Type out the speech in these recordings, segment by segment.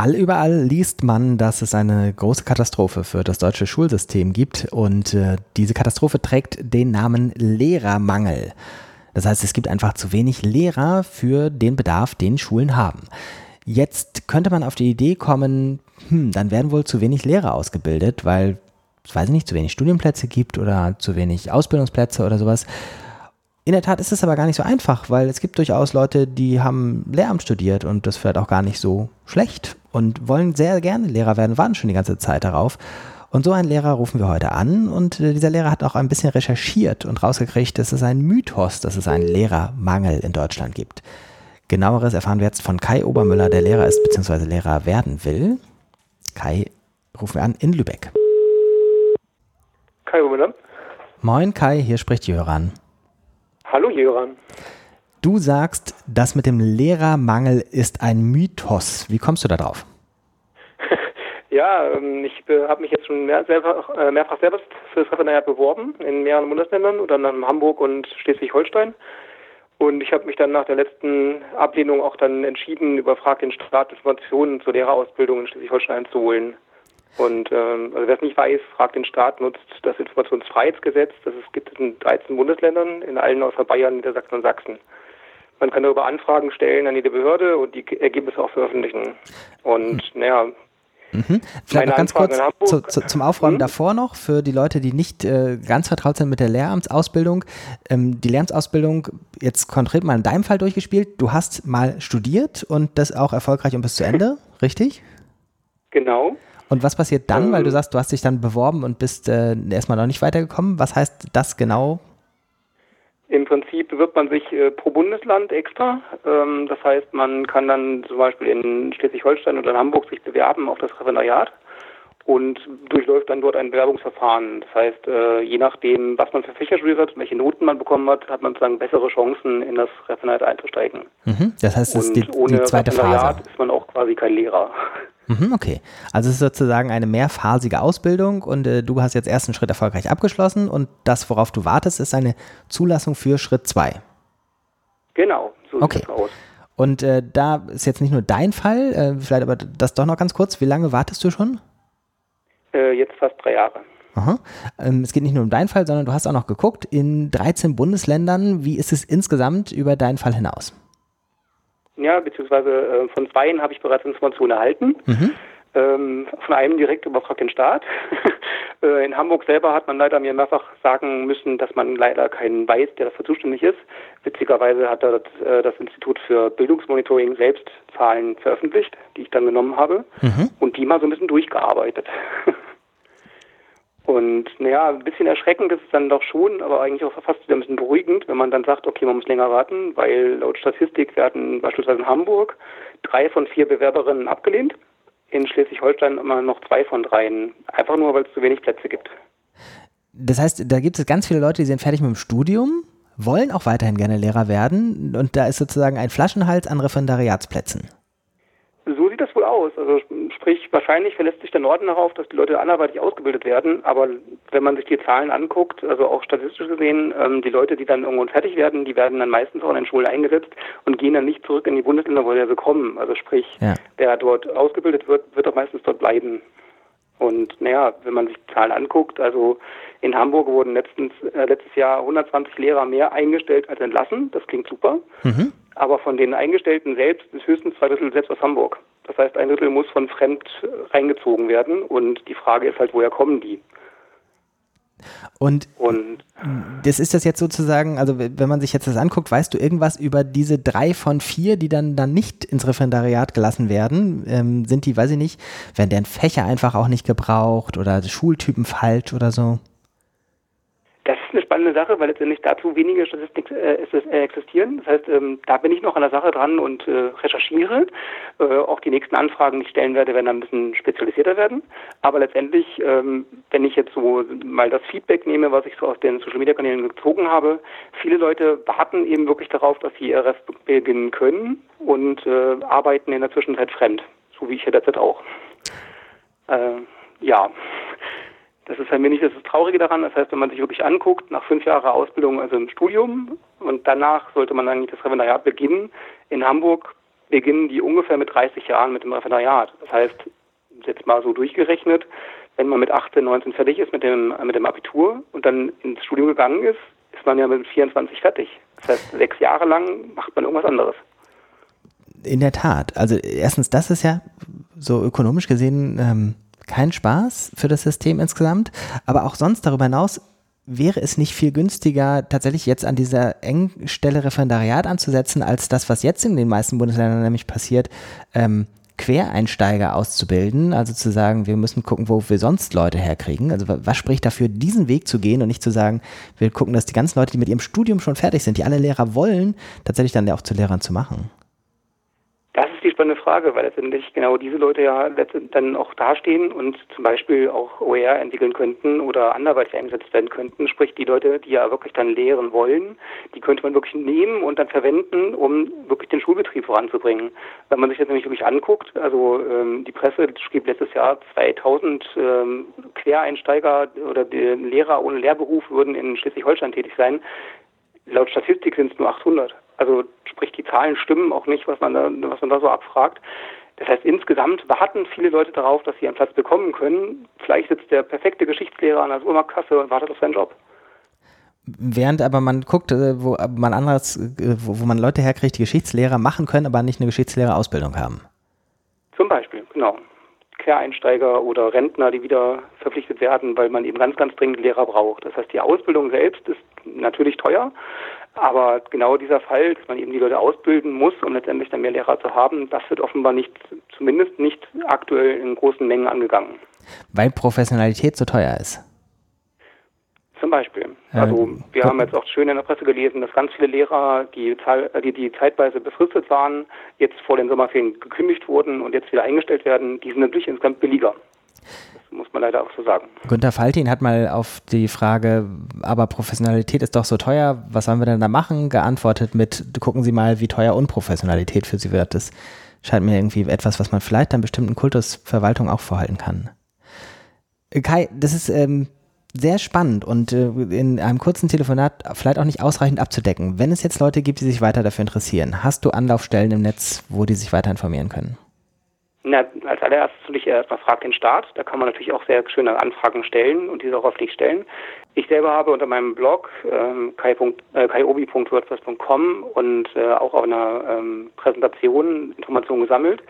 Allüberall liest man, dass es eine große Katastrophe für das deutsche Schulsystem gibt und äh, diese Katastrophe trägt den Namen Lehrermangel. Das heißt, es gibt einfach zu wenig Lehrer für den Bedarf, den Schulen haben. Jetzt könnte man auf die Idee kommen, hm, dann werden wohl zu wenig Lehrer ausgebildet, weil es, weiß ich nicht, zu wenig Studienplätze gibt oder zu wenig Ausbildungsplätze oder sowas. In der Tat ist es aber gar nicht so einfach, weil es gibt durchaus Leute, die haben Lehramt studiert und das vielleicht auch gar nicht so schlecht und wollen sehr gerne Lehrer werden, warten schon die ganze Zeit darauf. Und so einen Lehrer rufen wir heute an und äh, dieser Lehrer hat auch ein bisschen recherchiert und rausgekriegt, dass es ein Mythos, dass es einen Lehrermangel in Deutschland gibt. Genaueres erfahren wir jetzt von Kai Obermüller, der Lehrer ist bzw. Lehrer werden will. Kai rufen wir an in Lübeck. Kai Obermüller. Moin Kai, hier spricht Jöran. Hallo Jöran. Du sagst, das mit dem Lehrermangel ist ein Mythos. Wie kommst du da drauf? ja, ähm, ich habe mich jetzt schon mehr, selber, äh, mehrfach selbst für das Referendariat beworben in mehreren Bundesländern, unter anderem Hamburg und Schleswig-Holstein. Und ich habe mich dann nach der letzten Ablehnung auch dann entschieden, überfragt den Staat Informationen zur Lehrerausbildung in Schleswig-Holstein zu holen. Und ähm, also wer es nicht weiß, fragt den Staat, nutzt das Informationsfreiheitsgesetz, das es gibt in 13 Bundesländern, in allen außer Bayern, Niedersachsen und Sachsen. Man kann darüber Anfragen stellen an jede Behörde und die Ergebnisse auch veröffentlichen. Und hm. naja, Mhm. Vielleicht noch ganz kurz zu, zu, zum Aufräumen mhm. davor noch für die Leute, die nicht äh, ganz vertraut sind mit der Lehramtsausbildung. Ähm, die Lehramtsausbildung jetzt konkret mal in deinem Fall durchgespielt. Du hast mal studiert und das auch erfolgreich und bis zu Ende, richtig? Genau. Und was passiert dann, ähm, weil du ähm. sagst, du hast dich dann beworben und bist äh, erstmal noch nicht weitergekommen? Was heißt das genau? Im Prinzip bewirbt man sich äh, pro Bundesland extra. Ähm, das heißt, man kann dann zum Beispiel in Schleswig-Holstein oder in Hamburg sich bewerben auf das Referendariat und durchläuft dann dort ein Bewerbungsverfahren. Das heißt, äh, je nachdem, was man für Fächer studiert hat, welche Noten man bekommen hat, hat man sozusagen bessere Chancen, in das Referendariat einzusteigen. Mhm, das heißt, das ist die, ohne die zweite Phase. ist man auch quasi kein Lehrer. Mhm, okay. Also es ist sozusagen eine mehrphasige Ausbildung und äh, du hast jetzt ersten Schritt erfolgreich abgeschlossen und das, worauf du wartest, ist eine Zulassung für Schritt 2. Genau, so okay. sieht es aus. Und äh, da ist jetzt nicht nur dein Fall, äh, vielleicht aber das doch noch ganz kurz. Wie lange wartest du schon? Äh, jetzt fast drei Jahre. Aha. Ähm, es geht nicht nur um deinen Fall, sondern du hast auch noch geguckt, in 13 Bundesländern, wie ist es insgesamt über deinen Fall hinaus? Ja, beziehungsweise äh, von zweien habe ich bereits Informationen erhalten. Mhm. Ähm, von einem direkt überfragt den Staat. äh, in Hamburg selber hat man leider mir mehrfach sagen müssen, dass man leider keinen weiß, der dafür zuständig ist. Witzigerweise hat das, äh, das Institut für Bildungsmonitoring selbst Zahlen veröffentlicht, die ich dann genommen habe mhm. und die mal so ein bisschen durchgearbeitet. Und naja, ein bisschen erschreckend ist es dann doch schon, aber eigentlich auch fast wieder ein bisschen beruhigend, wenn man dann sagt, okay, man muss länger warten, weil laut Statistik werden beispielsweise in Hamburg drei von vier Bewerberinnen abgelehnt, in Schleswig-Holstein immer noch zwei von dreien, einfach nur, weil es zu wenig Plätze gibt. Das heißt, da gibt es ganz viele Leute, die sind fertig mit dem Studium, wollen auch weiterhin gerne Lehrer werden und da ist sozusagen ein Flaschenhals an Referendariatsplätzen. So sieht das wohl aus. Also sprich, wahrscheinlich verlässt sich der Norden darauf, dass die Leute anderweitig ausgebildet werden. Aber wenn man sich die Zahlen anguckt, also auch statistisch gesehen, ähm, die Leute, die dann irgendwann fertig werden, die werden dann meistens auch in den Schulen eingesetzt und gehen dann nicht zurück in die Bundesländer, wo sie kommen. Also sprich, ja. wer dort ausgebildet wird, wird auch meistens dort bleiben. Und naja, wenn man sich die Zahlen anguckt, also in Hamburg wurden letztens, äh, letztes Jahr 120 Lehrer mehr eingestellt als entlassen. Das klingt super. Mhm. Aber von den Eingestellten selbst ist höchstens zwei Drittel selbst aus Hamburg. Das heißt, ein Drittel muss von fremd reingezogen werden. Und die Frage ist halt, woher kommen die? Und, und das ist das jetzt sozusagen, also wenn man sich jetzt das anguckt, weißt du irgendwas über diese drei von vier, die dann, dann nicht ins Referendariat gelassen werden? Ähm, sind die, weiß ich nicht, werden deren Fächer einfach auch nicht gebraucht oder Schultypen falsch oder so? Ist eine spannende Sache, weil letztendlich dazu wenige Statistiken äh, äh, existieren. Das heißt, ähm, da bin ich noch an der Sache dran und äh, recherchiere. Äh, auch die nächsten Anfragen, die ich stellen werde, werden dann ein bisschen spezialisierter werden. Aber letztendlich, ähm, wenn ich jetzt so mal das Feedback nehme, was ich so aus den Social Media Kanälen gezogen habe, viele Leute warten eben wirklich darauf, dass sie ihr Ref beginnen können und äh, arbeiten in der Zwischenzeit fremd. So wie ich ja derzeit auch. Äh, ja. Das ist ein wenig das Traurige daran. Das heißt, wenn man sich wirklich anguckt, nach fünf Jahren Ausbildung, also im Studium, und danach sollte man eigentlich das Referendariat beginnen. In Hamburg beginnen die ungefähr mit 30 Jahren mit dem Referendariat. Das heißt, jetzt mal so durchgerechnet, wenn man mit 18, 19 fertig ist mit dem, mit dem Abitur und dann ins Studium gegangen ist, ist man ja mit 24 fertig. Das heißt, sechs Jahre lang macht man irgendwas anderes. In der Tat. Also erstens, das ist ja so ökonomisch gesehen ähm, kein Spaß für das System insgesamt, aber auch sonst darüber hinaus wäre es nicht viel günstiger, tatsächlich jetzt an dieser Engstelle Referendariat anzusetzen, als das, was jetzt in den meisten Bundesländern nämlich passiert, ähm, Quereinsteiger auszubilden, also zu sagen, wir müssen gucken, wo wir sonst Leute herkriegen. Also was spricht dafür, diesen Weg zu gehen und nicht zu sagen, wir gucken, dass die ganzen Leute, die mit ihrem Studium schon fertig sind, die alle Lehrer wollen, tatsächlich dann auch zu Lehrern zu machen? Ist die spannende Frage, weil letztendlich genau diese Leute ja dann auch dastehen und zum Beispiel auch OER entwickeln könnten oder anderweitig eingesetzt werden könnten. Sprich, die Leute, die ja wirklich dann lehren wollen, die könnte man wirklich nehmen und dann verwenden, um wirklich den Schulbetrieb voranzubringen. Wenn man sich das nämlich wirklich anguckt, also ähm, die Presse schrieb letztes Jahr 2000 ähm, Quereinsteiger oder Lehrer ohne Lehrberuf würden in Schleswig-Holstein tätig sein. Laut Statistik sind es nur 800. Also sprich, die Zahlen stimmen auch nicht, was man da, was man da so abfragt. Das heißt, insgesamt warten viele Leute darauf, dass sie einen Platz bekommen können. Vielleicht sitzt der perfekte Geschichtslehrer an der Supermarktkasse und wartet auf seinen Job. Während aber man guckt, äh, wo man anderes, äh, wo, man Leute herkriegt, die Geschichtslehrer machen können, aber nicht eine Geschichtslehrerausbildung haben. Zum Beispiel, genau. Quereinsteiger oder Rentner, die wieder verpflichtet werden, weil man eben ganz, ganz dringend Lehrer braucht. Das heißt, die Ausbildung selbst ist natürlich teuer, aber genau dieser Fall, dass man eben die Leute ausbilden muss, um letztendlich dann mehr Lehrer zu haben, das wird offenbar nicht, zumindest nicht aktuell in großen Mengen angegangen. Weil Professionalität so teuer ist. Zum Beispiel. Also ähm, wir haben jetzt auch schön in der Presse gelesen, dass ganz viele Lehrer, die, die, die zeitweise befristet waren, jetzt vor den Sommerferien gekündigt wurden und jetzt wieder eingestellt werden, die sind natürlich insgesamt billiger muss man leider auch so sagen. Günter Faltin hat mal auf die Frage, aber Professionalität ist doch so teuer, was sollen wir denn da machen, geantwortet mit, gucken Sie mal, wie teuer Unprofessionalität für Sie wird. Das scheint mir irgendwie etwas, was man vielleicht an bestimmten Kultusverwaltungen auch vorhalten kann. Kai, das ist ähm, sehr spannend und äh, in einem kurzen Telefonat vielleicht auch nicht ausreichend abzudecken. Wenn es jetzt Leute gibt, die sich weiter dafür interessieren, hast du Anlaufstellen im Netz, wo die sich weiter informieren können? Na, als allererstes natürlich erstmal fragt den Staat. Da kann man natürlich auch sehr schöne Anfragen stellen und diese auch öffentlich stellen. Ich selber habe unter meinem Blog ähm, kaiobi.wordpress.com und äh, auch auf einer ähm, Präsentation Informationen gesammelt.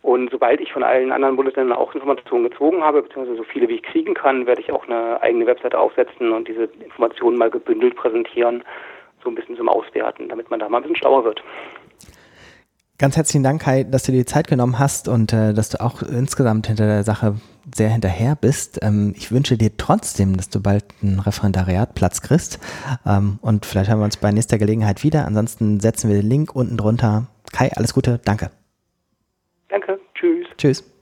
Und sobald ich von allen anderen Bundesländern auch Informationen gezogen habe, beziehungsweise so viele wie ich kriegen kann, werde ich auch eine eigene Webseite aufsetzen und diese Informationen mal gebündelt präsentieren, so ein bisschen zum Auswerten, damit man da mal ein bisschen schlauer wird. Ganz herzlichen Dank, Kai, dass du dir die Zeit genommen hast und äh, dass du auch insgesamt hinter der Sache sehr hinterher bist. Ähm, ich wünsche dir trotzdem, dass du bald einen Referendariatplatz kriegst. Ähm, und vielleicht haben wir uns bei nächster Gelegenheit wieder. Ansonsten setzen wir den Link unten drunter. Kai, alles Gute, danke. Danke, tschüss. Tschüss.